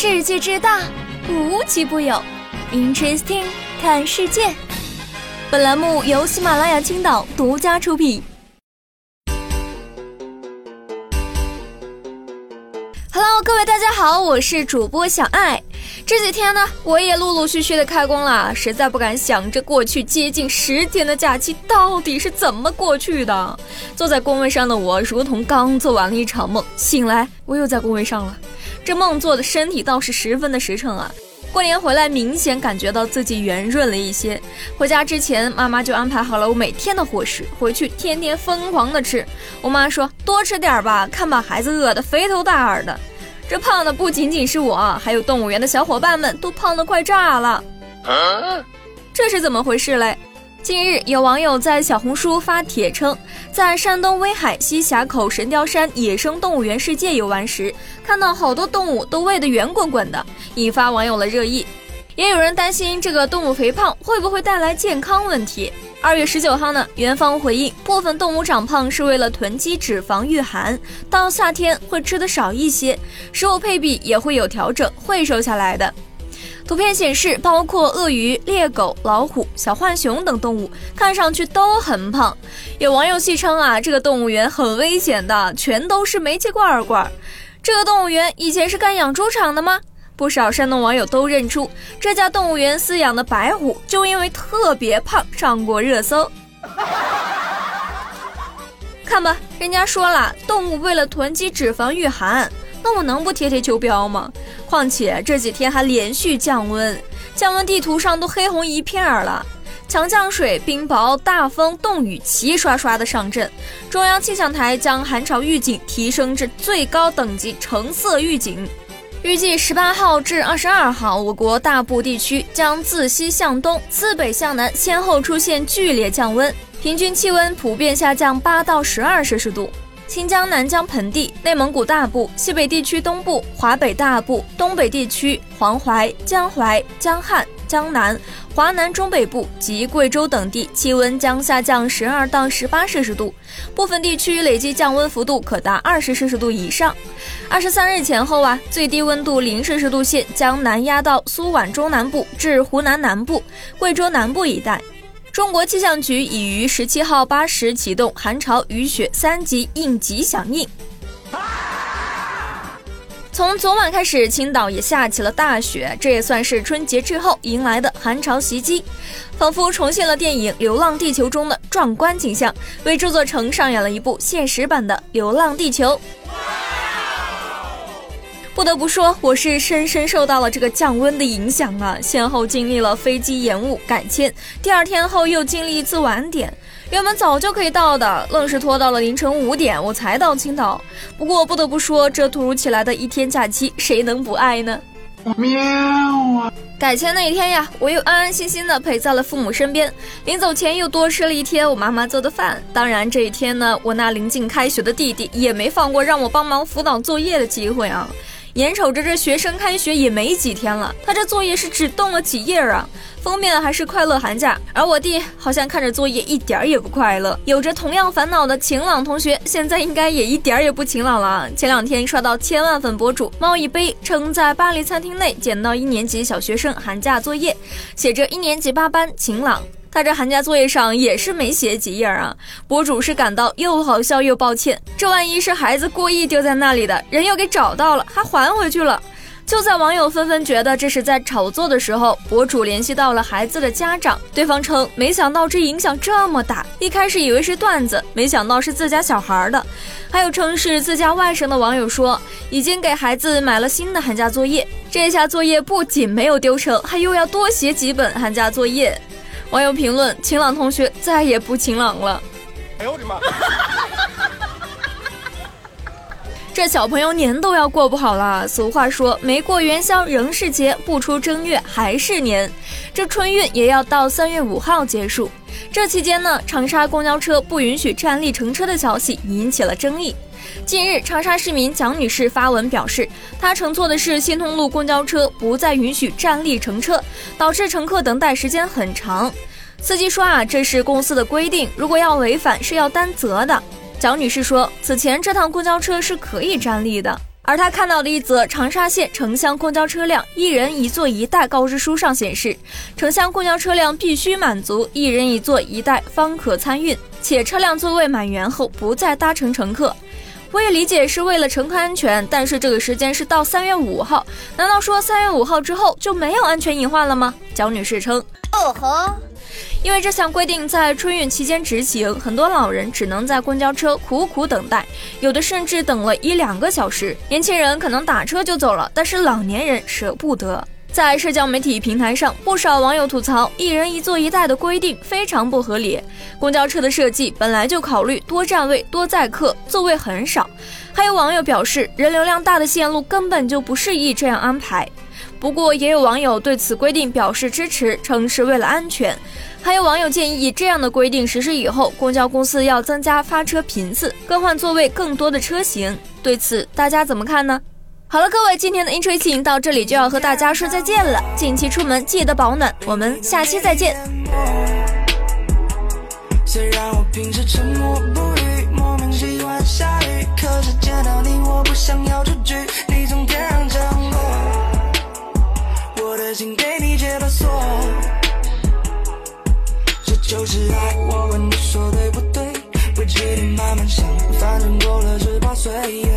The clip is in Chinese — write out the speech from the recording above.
世界之大，无奇不有。Interesting，看世界。本栏目由喜马拉雅青岛独家出品。Hello，各位大家好，我是主播小爱。这几天呢，我也陆陆续续的开工了，实在不敢想这过去接近十天的假期到底是怎么过去的。坐在工位上的我，如同刚做完了一场梦，醒来我又在工位上了。这梦做的身体倒是十分的实诚啊！过年回来，明显感觉到自己圆润了一些。回家之前，妈妈就安排好了我每天的伙食，回去天天疯狂的吃。我妈说多吃点吧，看把孩子饿得肥头大耳的。这胖的不仅仅是我，还有动物园的小伙伴们都胖得快炸了。这是怎么回事嘞？近日，有网友在小红书发帖称，在山东威海西峡口神雕山野生动物园世界游玩时，看到好多动物都喂得圆滚滚的，引发网友的热议。也有人担心这个动物肥胖会不会带来健康问题。二月十九号呢，园方回应，部分动物长胖是为了囤积脂肪御寒，到夏天会吃的少一些，食物配比也会有调整，会瘦下来的。图片显示，包括鳄鱼、猎狗、老虎、小浣熊等动物，看上去都很胖。有网友戏称啊，这个动物园很危险的，全都是煤气罐罐。这个动物园以前是干养猪场的吗？不少山东网友都认出，这家动物园饲养的白虎就因为特别胖上过热搜。看吧，人家说了，动物为了囤积脂肪御寒。那我能不贴贴秋膘吗？况且这几天还连续降温，降温地图上都黑红一片了。强降水、冰雹、大风、冻雨齐刷刷的上阵，中央气象台将寒潮预警提升至最高等级橙色预警。预计十八号至二十二号，我国大部地区将自西向东、自北向南先后出现剧烈降温，平均气温普遍下降八到十二摄氏度。新疆南疆盆地、内蒙古大部、西北地区东部、华北大部、东北地区、黄淮、江淮、江汉、江南、华南中北部及贵州等地气温将下降十二到十八摄氏度，部分地区累计降温幅度可达二十摄氏度以上。二十三日前后啊，最低温度零摄氏度线将南压到苏皖中南部至湖南南部、贵州南部一带。中国气象局已于十七号八时启动寒潮雨雪三级应急响应。从昨晚开始，青岛也下起了大雪，这也算是春节之后迎来的寒潮袭击，仿佛重现了电影《流浪地球》中的壮观景象，为这座城上演了一部现实版的《流浪地球》。不得不说，我是深深受到了这个降温的影响啊！先后经历了飞机延误改签，第二天后又经历一次晚点，原本早就可以到的，愣是拖到了凌晨五点我才到青岛。不过不得不说，这突如其来的一天假期，谁能不爱呢？喵啊！改签那一天呀，我又安安心心的陪在了父母身边，临走前又多吃了一天我妈妈做的饭。当然这一天呢，我那临近开学的弟弟也没放过让我帮忙辅导作业的机会啊。眼瞅着这学生开学也没几天了，他这作业是只动了几页啊？封面还是快乐寒假，而我弟好像看着作业一点也不快乐。有着同样烦恼的晴朗同学，现在应该也一点也不晴朗了。前两天刷到千万粉博主猫一杯称在巴黎餐厅内捡到一年级小学生寒假作业，写着一年级八班晴朗。他这寒假作业上也是没写几页啊！博主是感到又好笑又抱歉，这万一是孩子故意丢在那里的，人又给找到了，还还回去了。就在网友纷纷觉得这是在炒作的时候，博主联系到了孩子的家长，对方称没想到这影响这么大，一开始以为是段子，没想到是自家小孩的。还有称是自家外甥的网友说，已经给孩子买了新的寒假作业，这下作业不仅没有丢成，还又要多写几本寒假作业。网友评论：晴朗同学再也不晴朗了。哎呦我的妈！这小朋友年都要过不好了。俗话说，没过元宵仍是节，不出正月还是年。这春运也要到三月五号结束。这期间呢，长沙公交车不允许站立乘车的消息引起了争议。近日，长沙市民蒋女士发文表示，她乘坐的是新通路公交车，不再允许站立乘车，导致乘客等待时间很长。司机说啊，这是公司的规定，如果要违反是要担责的。蒋女士说，此前这趟公交车是可以站立的。而她看到的一则长沙县城乡公交车辆一人一座一袋告知书上显示，城乡公交车辆必须满足一人一座一袋方可参运，且车辆座位满员后不再搭乘乘客。我也理解是为了乘客安全，但是这个时间是到三月五号，难道说三月五号之后就没有安全隐患了吗？蒋女士称，哦吼。因为这项规定在春运期间执行，很多老人只能在公交车苦苦等待，有的甚至等了一两个小时。年轻人可能打车就走了，但是老年人舍不得。在社交媒体平台上，不少网友吐槽“一人一座一袋”的规定非常不合理。公交车的设计本来就考虑多站位、多载客，座位很少。还有网友表示，人流量大的线路根本就不适宜这样安排。不过，也有网友对此规定表示支持，称是为了安全。还有网友建议，这样的规定实施以后，公交公司要增加发车频次，更换座位更多的车型。对此，大家怎么看呢？好了，各位，今天的 Interesting 到这里就要和大家说再见了。近期出门记得保暖，我们下期再见。虽然我平时沉默不语，莫名喜欢下雨，可是见到你，我不想要出去。所以